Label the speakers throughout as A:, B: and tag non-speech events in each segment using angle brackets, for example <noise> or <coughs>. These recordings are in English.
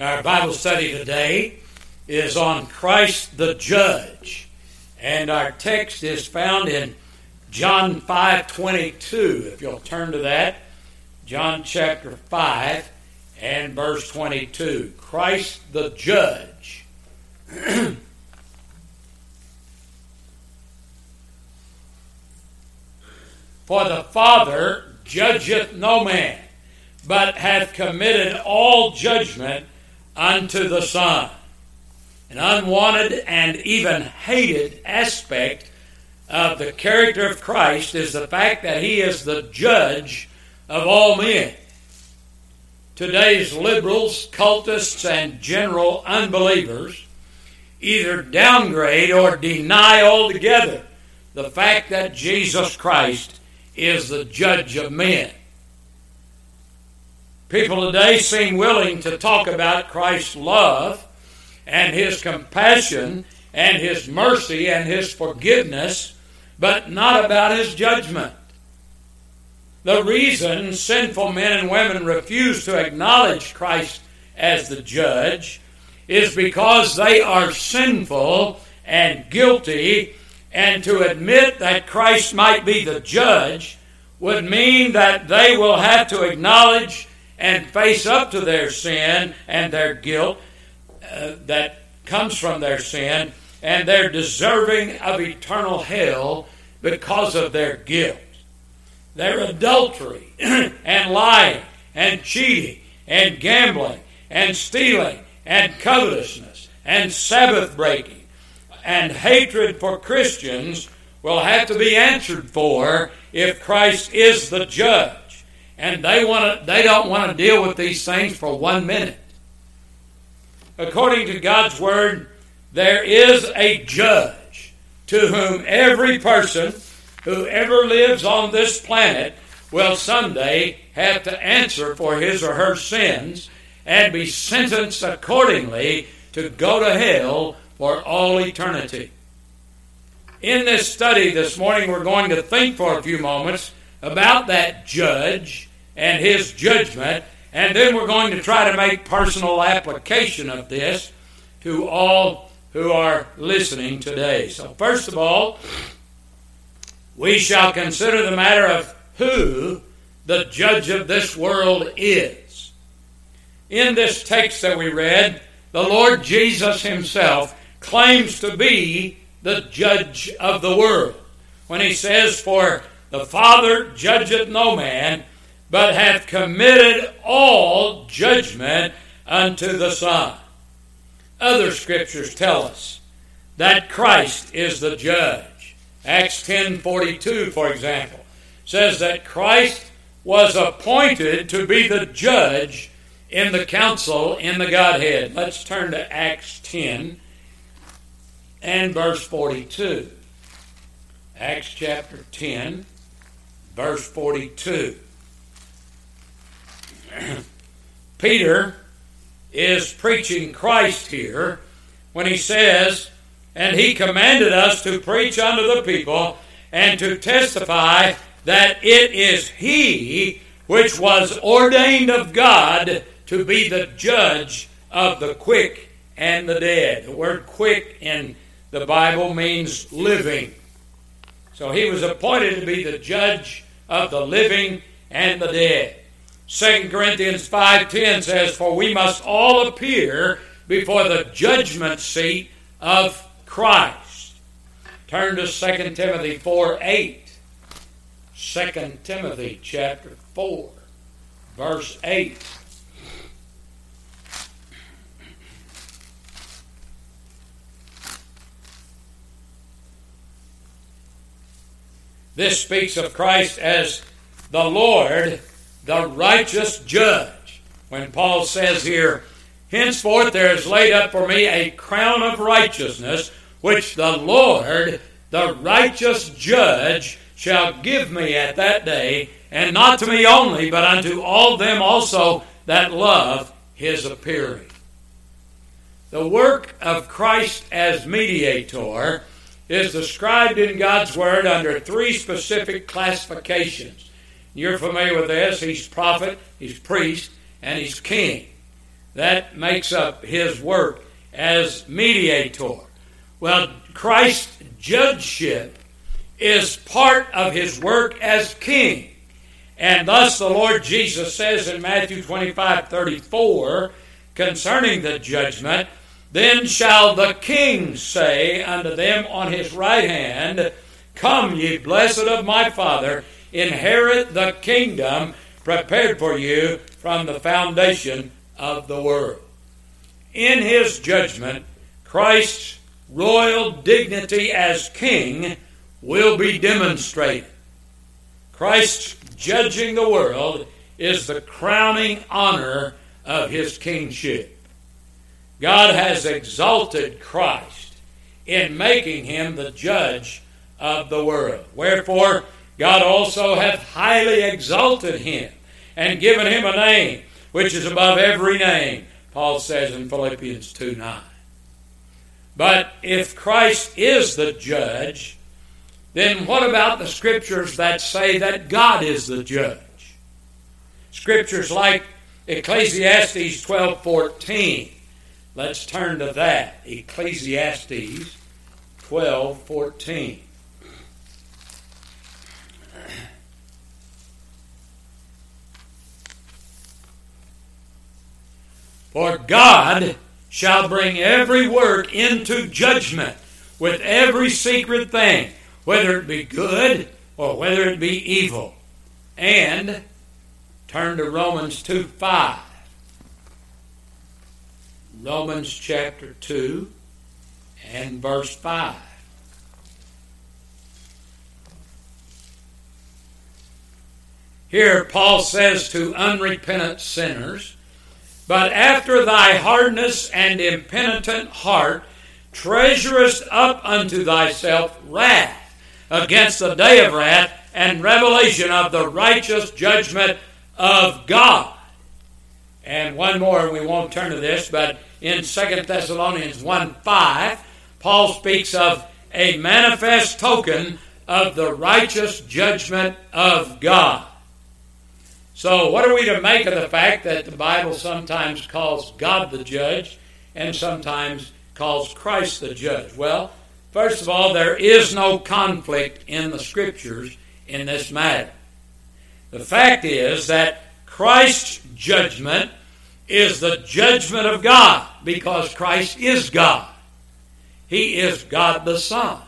A: Our Bible study today is on Christ the Judge. And our text is found in John 5:22. If you'll turn to that, John chapter 5 and verse 22. Christ the Judge. <clears throat> For the Father judgeth no man, but hath committed all judgment unto the Son. An unwanted and even hated aspect of the character of Christ is the fact that he is the judge of all men. Today's liberals, cultists, and general unbelievers either downgrade or deny altogether the fact that Jesus Christ is the judge of men. People today seem willing to talk about Christ's love and his compassion and his mercy and his forgiveness, but not about his judgment. The reason sinful men and women refuse to acknowledge Christ as the judge is because they are sinful and guilty, and to admit that Christ might be the judge would mean that they will have to acknowledge and face up to their sin and their guilt uh, that comes from their sin, and they're deserving of eternal hell because of their guilt. Their adultery <clears throat> and lying and cheating and gambling and stealing and covetousness and Sabbath breaking and hatred for Christians will have to be answered for if Christ is the judge. And they want to, they don't want to deal with these things for one minute. According to God's word, there is a judge to whom every person who ever lives on this planet will someday have to answer for his or her sins and be sentenced accordingly to go to hell for all eternity. In this study this morning, we're going to think for a few moments about that judge and his judgment, and then we're going to try to make personal application of this to all who are listening today. So, first of all, we shall consider the matter of who the judge of this world is. In this text that we read, the Lord Jesus himself claims to be the judge of the world. When he says, For the Father judgeth no man, but hath committed all judgment unto the Son. Other scriptures tell us that Christ is the judge. Acts 10:42 for example says that Christ was appointed to be the judge in the council in the Godhead. Let's turn to Acts 10 and verse 42. Acts chapter 10, verse 42. <clears throat> Peter is preaching Christ here when he says, And he commanded us to preach unto the people and to testify that it is he which was ordained of God to be the judge of the quick and the dead. The word quick in the Bible means living. So he was appointed to be the judge of the living and the dead. 2 Corinthians 5:10 says, "For we must all appear before the judgment seat of Christ." Turn to 2 Timothy 4:8. 2 Timothy chapter 4, verse 8. This speaks of Christ as the Lord, the righteous judge. When Paul says here, Henceforth there is laid up for me a crown of righteousness, which the Lord, the righteous judge, shall give me at that day, and not to me only, but unto all them also that love his appearing. The work of Christ as mediator is described in God's Word under three specific classifications. You're familiar with this. He's prophet, he's priest, and he's king. that makes up his work as mediator. Well, Christ's judgeship is part of his work as king. And thus the Lord Jesus says in Matthew 25 34 concerning the judgment, Then shall the king say unto them on his right hand, Come, ye blessed of my Father, inherit the kingdom prepared for you from the foundation of the world. In his judgment, Christ's royal dignity as king will be demonstrated. Christ's judging the world is the crowning honor of his kingship. God has exalted Christ in making him the judge of the world. Wherefore, God also hath highly exalted him and given him a name which is above every name, Paul says in Philippians 2 9. But if Christ is the judge, then what about the scriptures that say that God is the judge? Scriptures like Ecclesiastes 12:14. Let's turn to that. Ecclesiastes 12:14. For God shall bring every work into judgment with every secret thing whether it be good or whether it be evil. And turn to Romans 2 5. Romans chapter 2 and verse 5. Here, Paul says to unrepentant sinners, But after thy hardness and impenitent heart treasurest up unto thyself wrath against the day of wrath and revelation of the righteous judgment of God. And one more, and we won't turn to this, but in 2 Thessalonians 1 5, Paul speaks of a manifest token of the righteous judgment of God. So, what are we to make of the fact that the Bible sometimes calls God the judge and sometimes calls Christ the judge? Well, First of all, there is no conflict in the Scriptures in this matter. The fact is that Christ's judgment is the judgment of God because Christ is God. He is God the Son.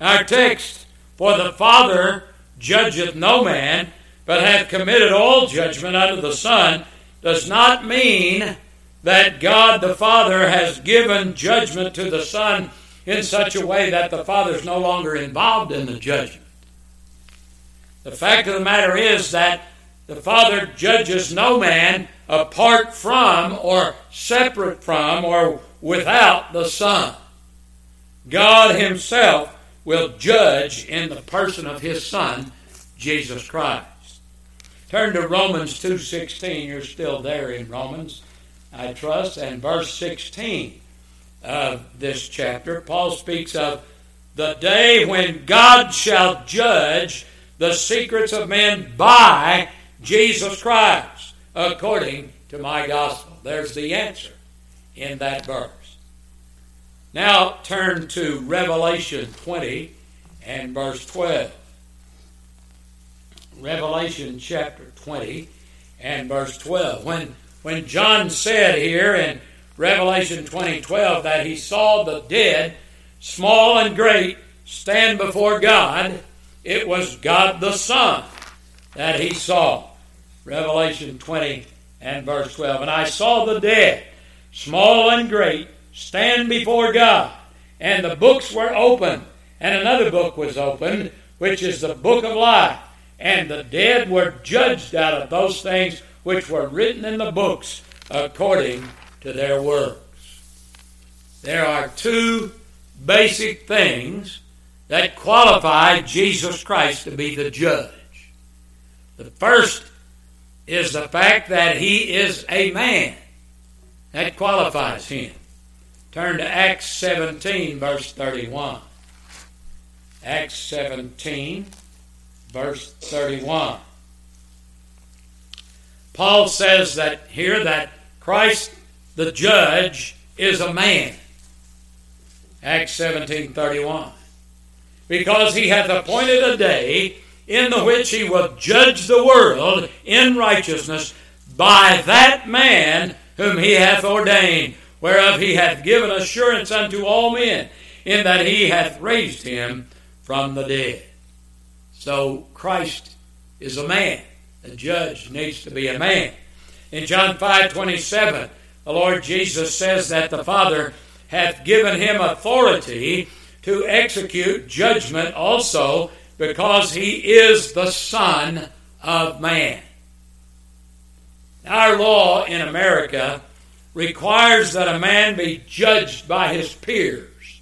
A: Our text, For the Father judgeth no man, but hath committed all judgment unto the Son, does not mean that God the Father has given judgment to the Son in such a way that the Father is no longer involved in the judgment. The fact of the matter is that the Father judges no man apart from or separate from or without the Son. God Himself will judge in the person of His Son, Jesus Christ. Turn to Romans 2.16. You're still there in Romans. I trust, and verse 16 of this chapter, Paul speaks of the day when God shall judge the secrets of men by Jesus Christ, according to my gospel. There's the answer in that verse. Now turn to Revelation 20 and verse 12. Revelation chapter 20 and verse 12. When when John said here in Revelation 20:12 that he saw the dead, small and great, stand before God, it was God the Son that he saw. Revelation 20 and verse 12. And I saw the dead, small and great, stand before God, and the books were opened, and another book was opened, which is the book of life. And the dead were judged out of those things which were written in the books according to their works. There are two basic things that qualify Jesus Christ to be the judge. The first is the fact that he is a man. That qualifies him. Turn to Acts 17, verse 31. Acts 17, verse 31. Paul says that here that Christ the judge is a man. Acts 17:31. Because he hath appointed a day in the which he will judge the world in righteousness by that man whom he hath ordained, whereof he hath given assurance unto all men, in that he hath raised him from the dead. So Christ is a man. A judge needs to be a man. In John 5 27, the Lord Jesus says that the Father hath given him authority to execute judgment also because he is the Son of Man. Our law in America requires that a man be judged by his peers,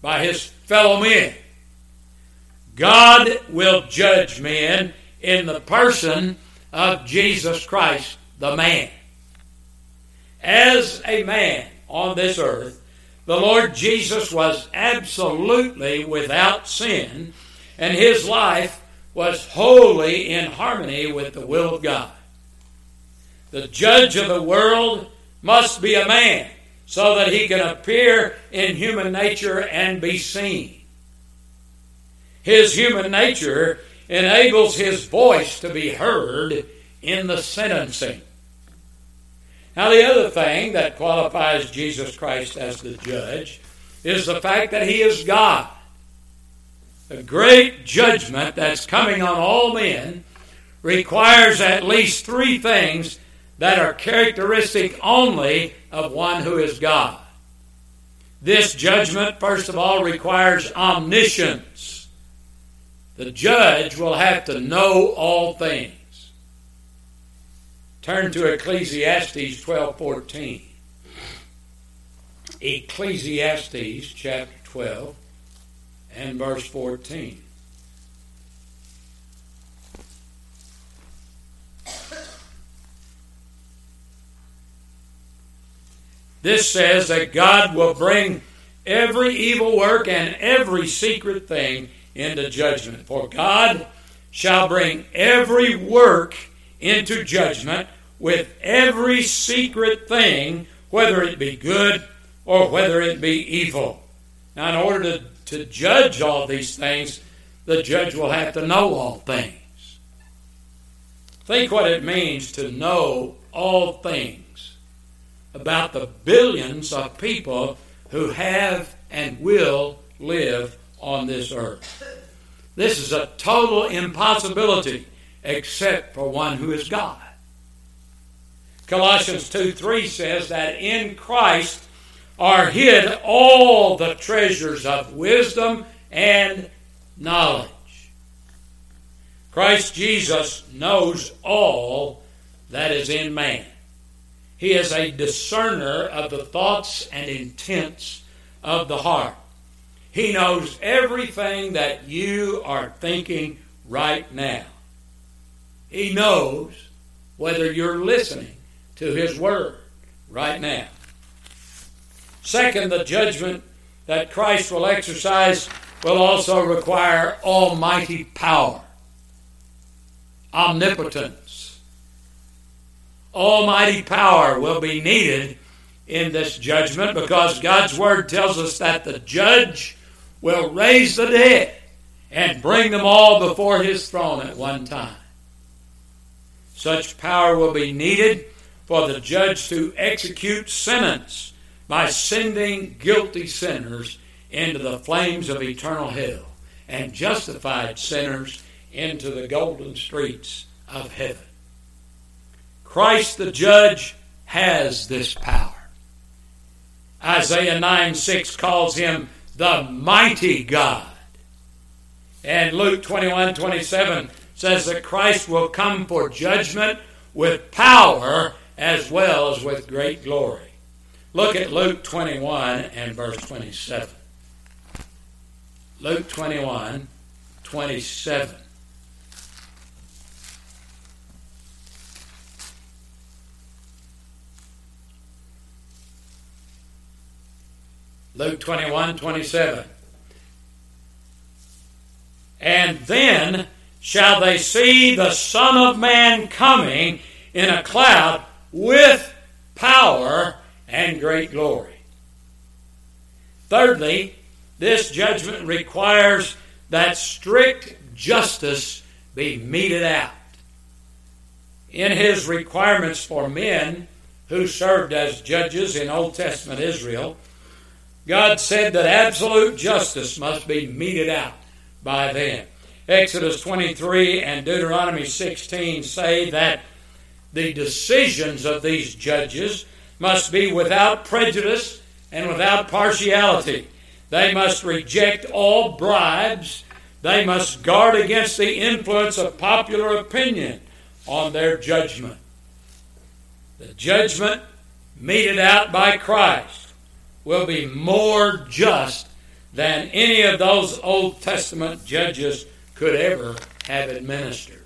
A: by his fellow men. God will judge men in the person of Jesus Christ, the man. As a man on this earth, the Lord Jesus was absolutely without sin, and his life was wholly in harmony with the will of God. The judge of the world must be a man so that he can appear in human nature and be seen. His human nature enables his voice to be heard in the sentencing. Now, the other thing that qualifies Jesus Christ as the judge is the fact that he is God. The great judgment that's coming on all men requires at least three things that are characteristic only of one who is God. This judgment, first of all, requires omniscience. The judge will have to know all things. Turn to Ecclesiastes 12:14. Ecclesiastes chapter 12 and verse 14. This says that God will bring every evil work and every secret thing into judgment. For God shall bring every work into judgment with every secret thing, whether it be good or whether it be evil. Now, in order to, to judge all these things, the judge will have to know all things. Think what it means to know all things about the billions of people who have and will live on this earth. This is a total impossibility except for one who is God. Colossians 2 3 says that in Christ are hid all the treasures of wisdom and knowledge. Christ Jesus knows all that is in man. He is a discerner of the thoughts and intents of the heart. He knows everything that you are thinking right now. He knows whether you're listening to His Word right now. Second, the judgment that Christ will exercise will also require almighty power, omnipotence. Almighty power will be needed in this judgment because God's Word tells us that the judge will raise the dead and bring them all before His throne at one time. Such power will be needed for the judge to execute sentence by sending guilty sinners into the flames of eternal hell and justified sinners into the golden streets of heaven. Christ the judge has this power. Isaiah 9 6 calls him the mighty God. And Luke 21 27 says that Christ will come for judgment with power as well as with great glory. Look at Luke 21 and verse 27. Luke 21, 27. Luke 21, 27. And then shall they see the Son of Man coming in a cloud with power and great glory. Thirdly, this judgment requires that strict justice be meted out. In his requirements for men who served as judges in Old Testament Israel, God said that absolute justice must be meted out by them. Exodus 23 and Deuteronomy 16 say that the decisions of these judges must be without prejudice and without partiality. They must reject all bribes. They must guard against the influence of popular opinion on their judgment. The judgment meted out by Christ will be more just than any of those Old Testament judges could ever have administered.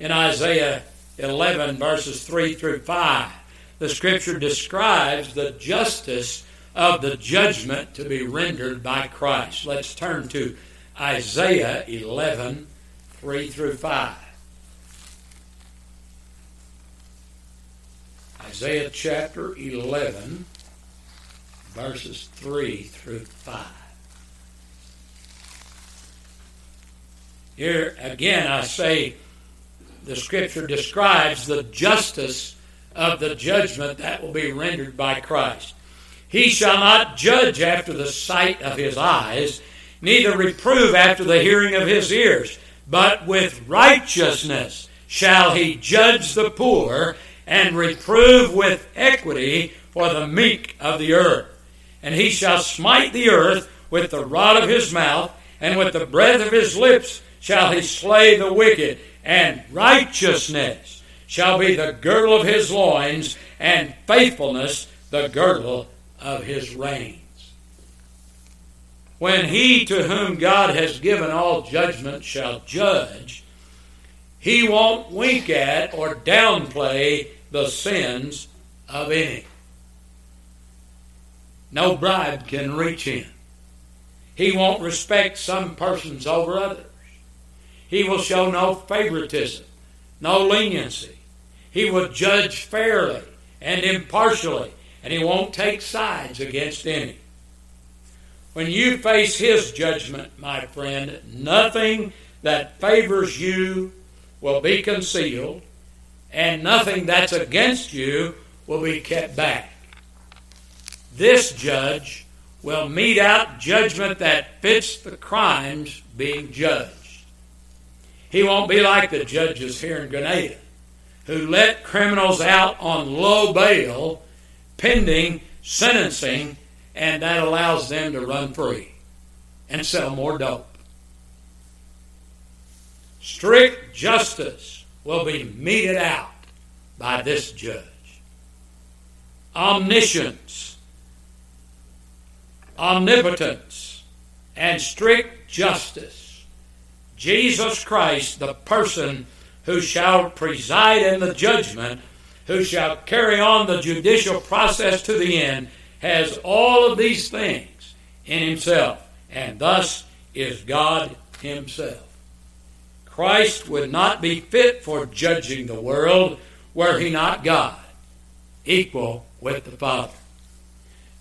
A: In Isaiah 11, verses 3 through 5, the scripture describes the justice of the judgment to be rendered by Christ. Let's turn to Isaiah 11, 3 through 5. Isaiah chapter 11, verses 3 through 5. Here again, I say the scripture describes the justice of the judgment that will be rendered by Christ. He shall not judge after the sight of his eyes, neither reprove after the hearing of his ears, but with righteousness shall he judge the poor and reprove with equity for the meek of the earth. And he shall smite the earth with the rod of his mouth, and with the breath of his lips shall he slay the wicked, and righteousness shall be the girdle of his loins, and faithfulness the girdle of his reins. When he to whom God has given all judgment shall judge, he won't wink at or downplay the sins of any. No bribe can reach him. He won't respect some persons over others. He will show no favoritism, no leniency. He will judge fairly and impartially and he won't take sides against any. When you face his judgment, my friend, nothing that favors you will be concealed, and nothing that's against you will be kept back. This judge will mete out judgment that fits the crimes being judged. He won't be like the judges here in Grenada who let criminals out on low bail pending sentencing, and that allows them to run free and sell more dope. Strict justice will be meted out by this judge. Omniscience, omnipotence, and strict justice. Jesus Christ, the person who shall preside in the judgment, who shall carry on the judicial process to the end, has all of these things in himself, and thus is God himself. Christ would not be fit for judging the world were he not God, equal with the Father.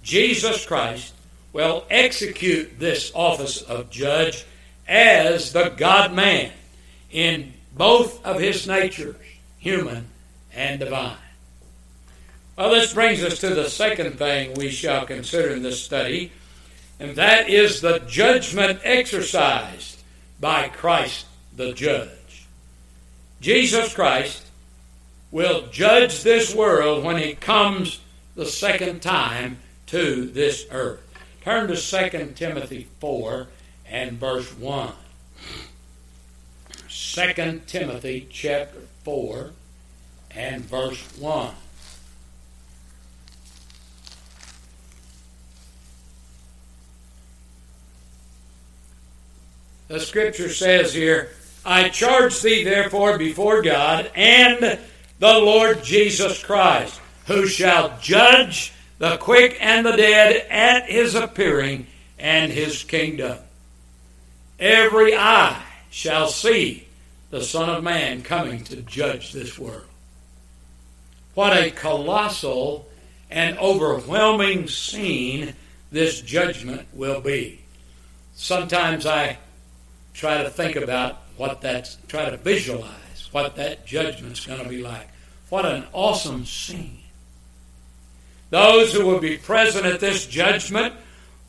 A: Jesus Christ will execute this office of judge as the God man in both of his natures, human and divine. Well, this brings us to the second thing we shall consider in this study, and that is the judgment exercised by Christ the judge. Jesus Christ will judge this world when he comes the second time to this earth. Turn to 2 Timothy 4 and verse 1. 2 Timothy chapter 4 and verse 1. The scripture says here, I charge thee therefore before God and the Lord Jesus Christ, who shall judge the quick and the dead at his appearing and his kingdom. Every eye shall see the Son of Man coming to judge this world. what a colossal and overwhelming scene this judgment will be. Sometimes I try to think about what that's, try to visualize what that judgment's going to be like. What an awesome scene. Those who will be present at this judgment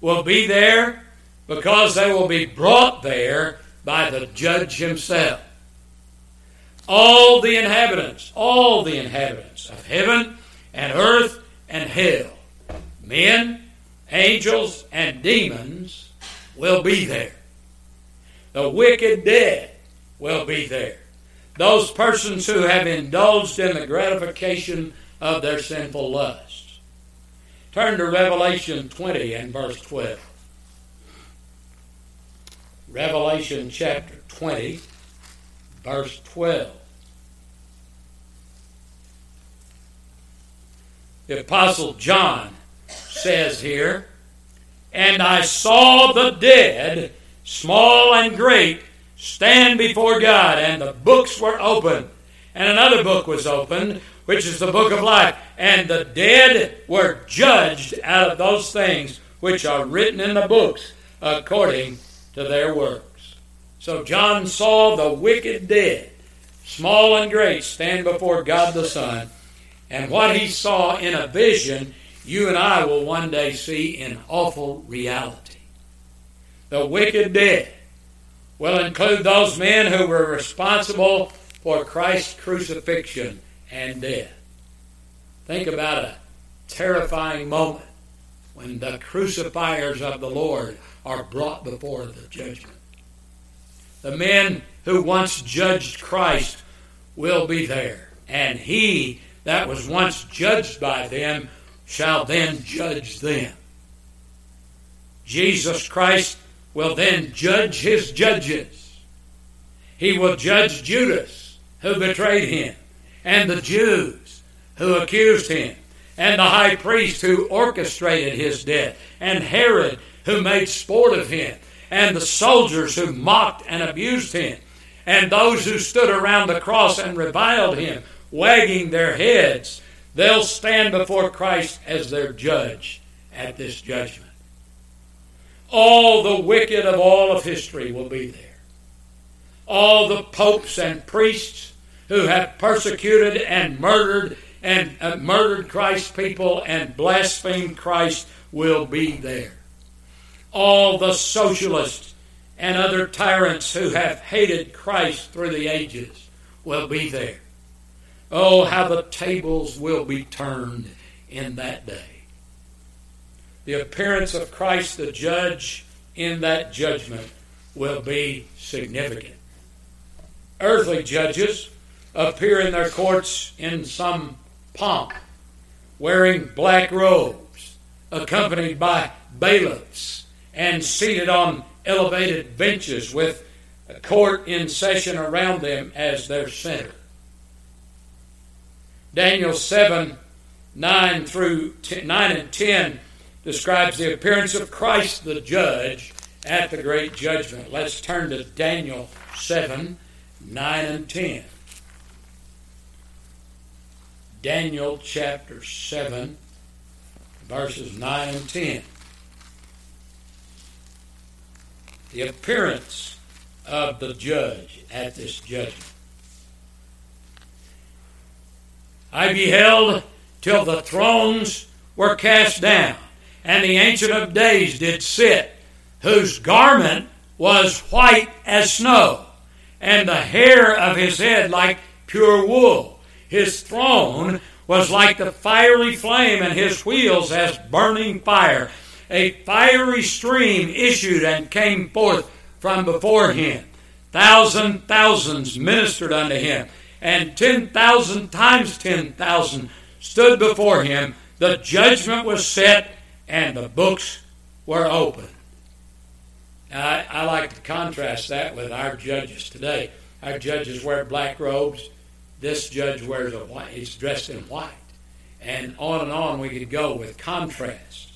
A: will be there because they will be brought there by the judge himself. All the inhabitants, all the inhabitants of heaven and earth and hell, men, angels, and demons will be there. The wicked dead will be there. Those persons who have indulged in the gratification of their sinful lusts. Turn to Revelation 20 and verse 12. Revelation chapter 20, verse 12. The Apostle John says here, And I saw the dead, small and great, stand before God, and the books were opened. And another book was opened, which is the book of life. And the dead were judged out of those things which are written in the books according to their works. So John saw the wicked dead, small and great, stand before God the Son. And what he saw in a vision, you and I will one day see in awful reality. The wicked dead will include those men who were responsible for Christ's crucifixion and death. Think about a terrifying moment when the crucifiers of the Lord are brought before the judgment. The men who once judged Christ will be there, and he that was once judged by them shall then judge them. Jesus Christ will then judge his judges. He will judge Judas, who betrayed him, and the Jews who accused him, and the high priest who orchestrated his death, and Herod who made sport of him, and the soldiers who mocked and abused him, and those who stood around the cross and reviled him, wagging their heads. They'll stand before Christ as their judge at this judgment. All the wicked of all of history will be there. All the popes and priests who have persecuted and murdered and uh, murdered Christ's people and blasphemed Christ will be there all the socialists and other tyrants who have hated Christ through the ages will be there. Oh, how the tables will be turned in that day. The appearance of Christ the judge in that judgment will be significant. Earthly judges appear in their courts in some pomp, wearing black robes, accompanied by bailiffs and seated on elevated benches with a court in session around them as their center. Daniel 7 9 through 10, 9 and 10 describes the appearance of Christ the judge at the great judgment. Let's turn to Daniel 7 9 and 10. Daniel chapter 7, verses 9 and 10. the appearance of the judge at this judgment. I beheld till the thrones were cast down, and the Ancient of Days did sit, whose garment was white as snow, and the hair of his head like pure wool. His throne was like the fiery flame, and his wheels as burning fire a fiery stream issued and came forth from before him. Thousand thousands ministered unto him, and ten thousand times ten thousand stood before him. The judgment was set, and the books were opened. I, I like to contrast that with our judges today. Our judges wear black robes. This judge wears a white. He's dressed in white, and on and on we could go with contrast.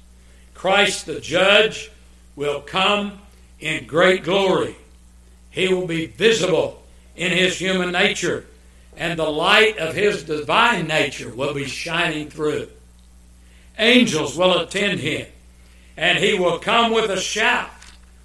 A: Christ the judge will come in great glory. He will be visible in his human nature, and the light of his divine nature will be shining through. Angels will attend him, and he will come with a shout,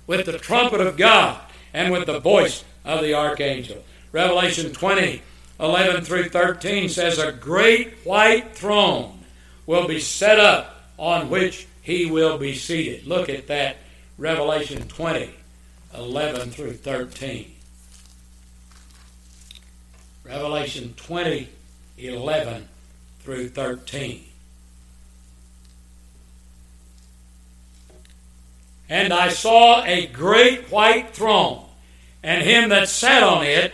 A: with the trumpet of God, and with the voice of the archangel. Revelation 20, 11 through 13 says, A great white throne will be set up on which he will be seated. Look at that, Revelation 20, 11 through 13. Revelation 20, 11 through 13. And I saw a great white throne, and him that sat on it,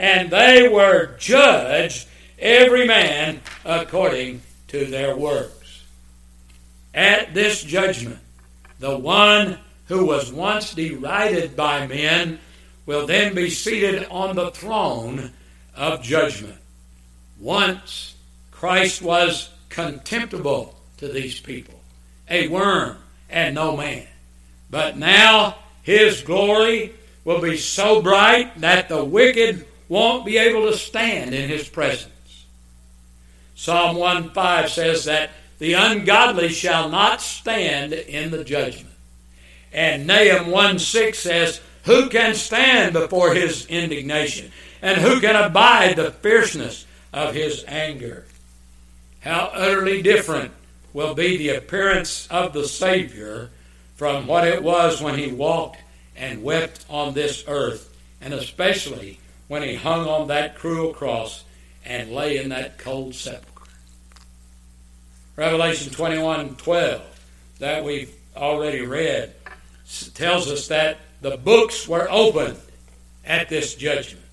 A: And they were judged, every man according to their works. At this judgment, the one who was once derided by men will then be seated on the throne of judgment. Once Christ was contemptible to these people, a worm and no man. But now his glory will be so bright that the wicked won't be able to stand in his presence. Psalm 1 5 says that the ungodly shall not stand in the judgment. And Nahum 1 6 says, who can stand before his indignation? And who can abide the fierceness of his anger? How utterly different will be the appearance of the Savior from what it was when he walked and wept on this earth, and especially when he hung on that cruel cross and lay in that cold sepulchre. Revelation 21 12, that we've already read, tells us that the books were opened at this judgment.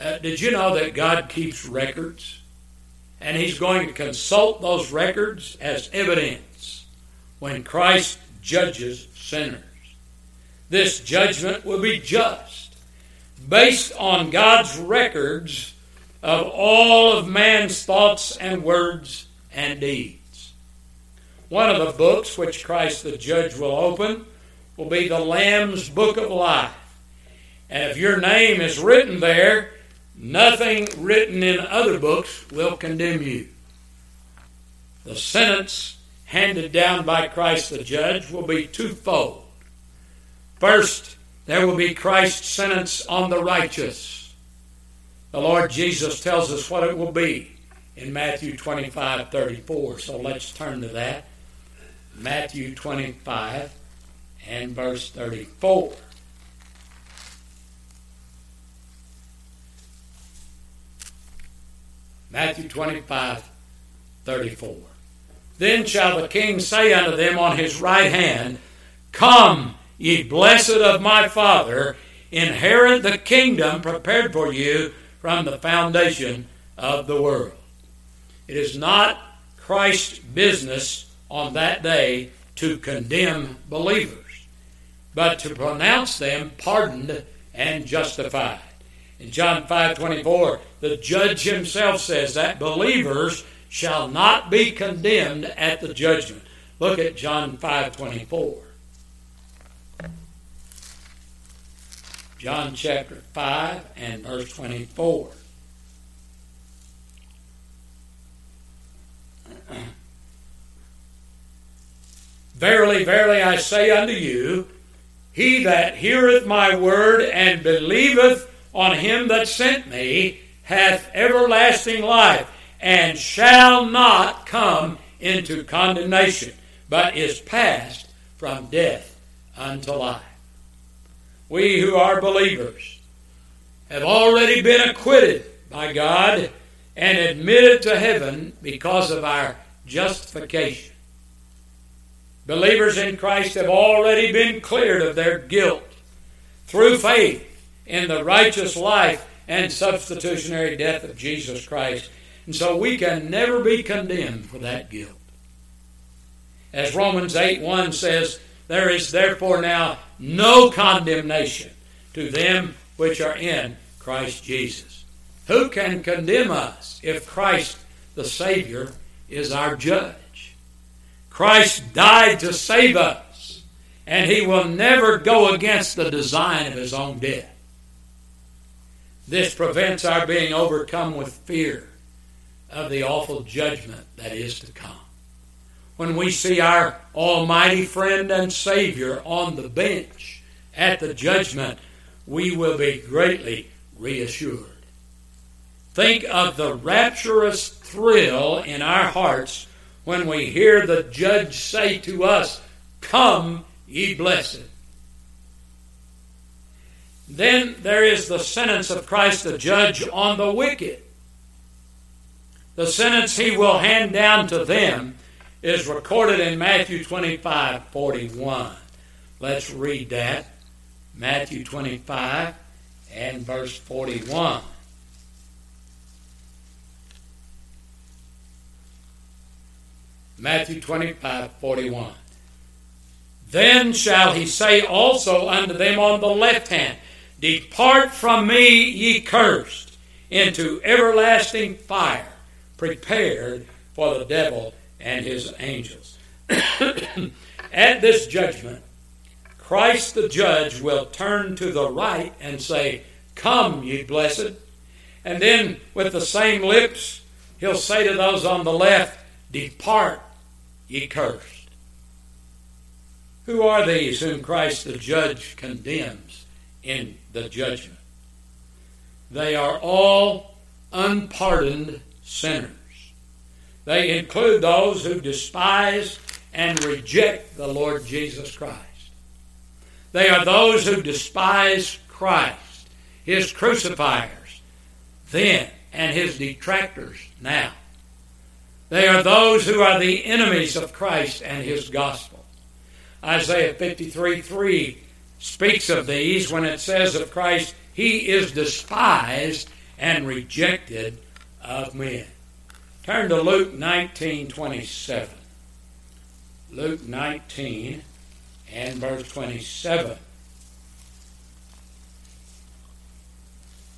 A: Uh, did you know that God keeps records? And He's going to consult those records as evidence when Christ judges sinners. This judgment will be just, based on God's records of all of man's thoughts and words and deeds. One of the books which Christ the judge will open will be the Lamb's Book of Life. And if your name is written there, nothing written in other books will condemn you. The sentence handed down by Christ the judge will be twofold. First, there will be Christ's sentence on the righteous. The Lord Jesus tells us what it will be in Matthew 25 34. So let's turn to that. Matthew 25 and verse 34. Matthew 25, 34. Then shall the king say unto them on his right hand, Come, ye blessed of my Father, inherit the kingdom prepared for you from the foundation of the world. It is not Christ's business on that day to condemn believers but to pronounce them pardoned and justified. In John 5:24, the judge himself says that believers shall not be condemned at the judgment. Look at John 5:24. John chapter 5 and verse 24. Verily, verily, I say unto you, he that heareth my word and believeth on him that sent me hath everlasting life, and shall not come into condemnation, but is passed from death unto life. We who are believers have already been acquitted by God and admitted to heaven because of our justification. Believers in Christ have already been cleared of their guilt through faith in the righteous life and substitutionary death of Jesus Christ. And so we can never be condemned for that guilt. As Romans 8 1 says, There is therefore now no condemnation to them which are in Christ Jesus. Who can condemn us if Christ the Savior is our judge? Christ died to save us, and he will never go against the design of his own death. This prevents our being overcome with fear of the awful judgment that is to come. When we see our almighty friend and Savior on the bench at the judgment, we will be greatly reassured. Think of the rapturous thrill in our hearts when we hear the judge say to us, Come, ye blessed. Then there is the sentence of Christ the judge on the wicked. The sentence he will hand down to them is recorded in Matthew 25 41. Let's read that. Matthew 25 and verse 41. Matthew 25 41. Then shall he say also unto them on the left hand, Depart from me, ye cursed, into everlasting fire, prepared for the devil and his angels. At this judgment, Christ the judge will turn to the right and say, Come, ye blessed. And then, with the same lips, he'll say to those on the left, Depart, ye cursed. Who are these whom Christ the judge condemns in the judgment? They are all unpardoned sinners. They include those who despise and reject the Lord Jesus Christ. They are those who despise Christ, his crucifiers, then, and his detractors now. They are those who are the enemies of Christ and his gospel. Isaiah 53 3 speaks of these when it says of Christ, He is despised and rejected of men. Turn to Luke 19 27. Luke 19 and verse 27.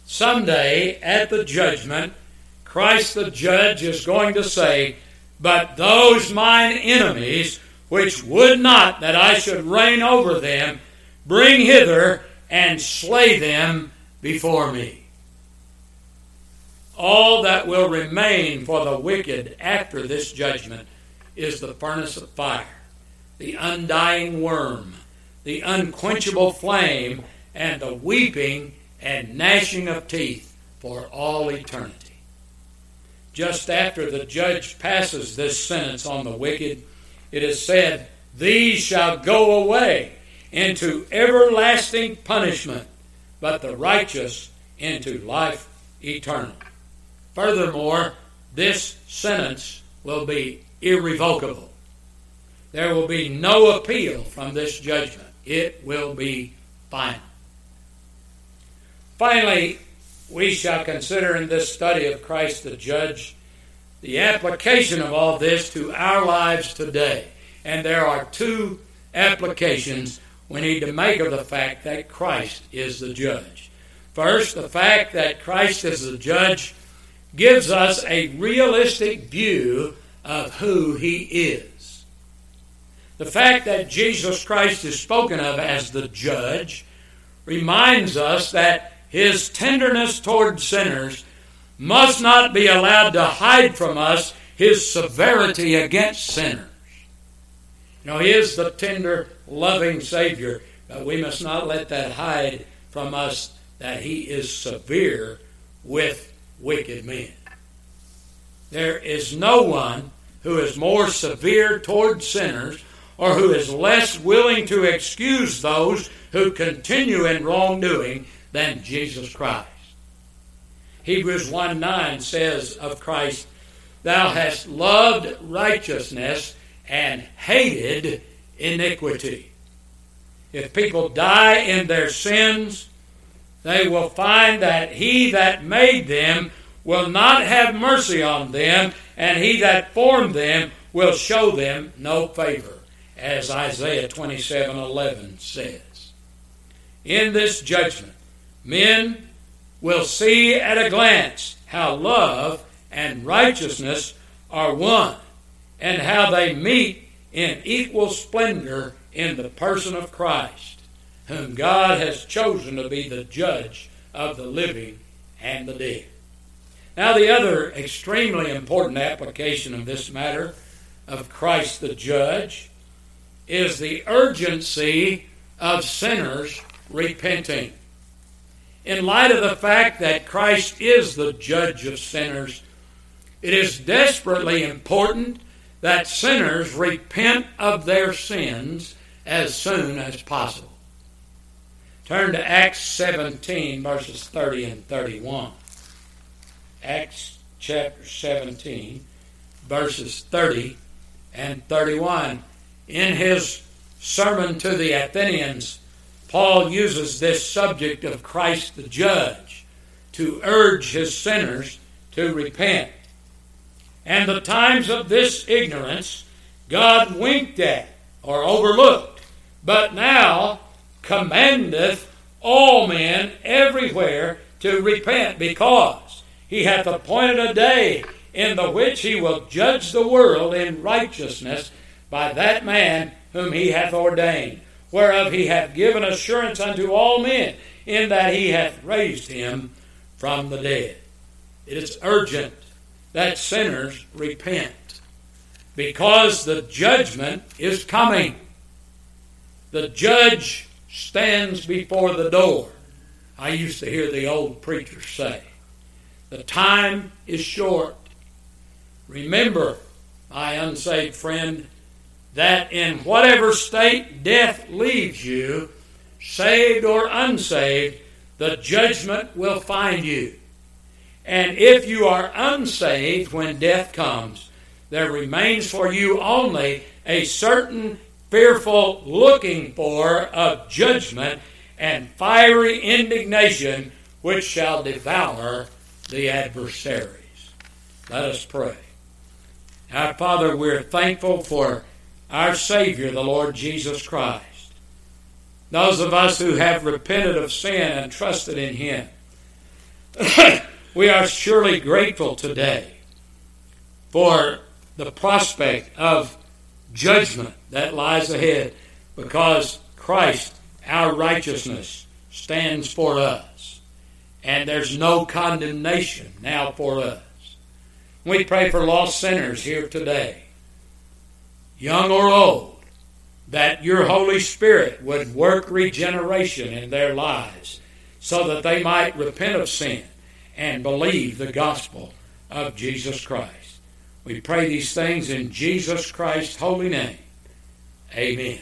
A: Someday at the judgment, Christ the judge is going to say, But those mine enemies, which would not that I should reign over them, bring hither and slay them before me all that will remain for the wicked after this judgment is the furnace of fire, the undying worm, the unquenchable flame, and the weeping and gnashing of teeth for all eternity. Just after the judge passes this sentence on the wicked, it is said, These shall go away into everlasting punishment, but the righteous into life eternal. Furthermore, this sentence will be irrevocable. There will be no appeal from this judgment. It will be final. Finally, we shall consider in this study of Christ the Judge the application of all this to our lives today. And there are two applications we need to make of the fact that Christ is the judge. First, the fact that Christ is the judge gives us a realistic view of who he is. The fact that Jesus Christ is spoken of as the judge reminds us that his tenderness toward sinners must not be allowed to hide from us his severity against sinners. You know, he is the tender, loving Savior, but we must not let that hide from us that he is severe with wicked men. There is no one who is more severe toward sinners or who is less willing to excuse those who continue in wrongdoing than Jesus Christ. Hebrews 1 9 says of Christ, Thou hast loved righteousness and hated iniquity. If people die in their sins, they will find that he that made them will not have mercy on them, and he that formed them will show them no favor, as Isaiah 27 11 says. In this judgment, men will see at a glance how love and righteousness are one, and how they meet in equal splendor in the person of Christ, whom God has chosen to be the judge of the living and the dead. Now, the other extremely important application of this matter of Christ the judge is the urgency of sinners repenting. In light of the fact that Christ is the judge of sinners, it is desperately important that sinners repent of their sins as soon as possible. Turn to Acts 17, verses 30 and 31. Acts chapter 17, verses 30 and 31. In his sermon to the Athenians, Paul uses this subject of Christ the judge to urge his sinners to repent. And the times of this ignorance God winked at or overlooked, but now commandeth all men everywhere to repent, because he hath appointed a day in the which he will judge the world in righteousness by that man whom he hath ordained, whereof he hath given assurance unto all men, in that he hath raised him from the dead. It is urgent that sinners repent because the judgment is coming. The judge stands before the door. I used to hear the old preachers say, The time is short. Remember, my unsaved friend, that in whatever state death leaves you, saved or unsaved, the judgment will find you. And if you are unsaved when death comes, there remains for you only a certain fearful looking for of judgment and fiery indignation which shall devour the adversaries. Let us pray. Our Father, we're thankful for our Savior, the Lord Jesus Christ. Those of us who have repented of sin and trusted in Him, <coughs> we are surely grateful today for the prospect of judgment that lies ahead because Christ, our righteousness, stands for us. And there's no condemnation now for us. We pray for lost sinners here today, young or old, that your Holy Spirit would work regeneration in their lives so that they might repent of sin and believe the gospel of Jesus Christ. We pray these things in Jesus Christ's holy name. Amen.